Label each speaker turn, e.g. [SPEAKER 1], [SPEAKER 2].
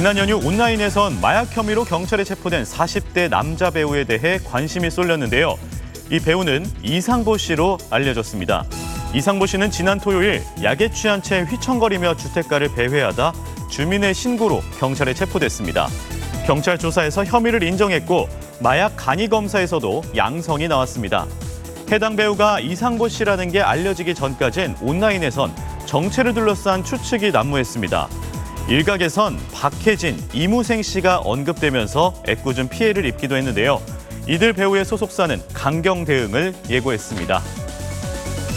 [SPEAKER 1] 지난 연휴 온라인에선 마약 혐의로 경찰에 체포된 40대 남자 배우에 대해 관심이 쏠렸는데요. 이 배우는 이상보 씨로 알려졌습니다. 이상보 씨는 지난 토요일 약에 취한 채 휘청거리며 주택가를 배회하다 주민의 신고로 경찰에 체포됐습니다. 경찰 조사에서 혐의를 인정했고 마약 간이 검사에서도 양성이 나왔습니다. 해당 배우가 이상보 씨라는 게 알려지기 전까진 온라인에선 정체를 둘러싼 추측이 난무했습니다. 일각에선 박혜진, 이무생 씨가 언급되면서 애꿎은 피해를 입기도 했는데요. 이들 배우의 소속사는 강경 대응을 예고했습니다.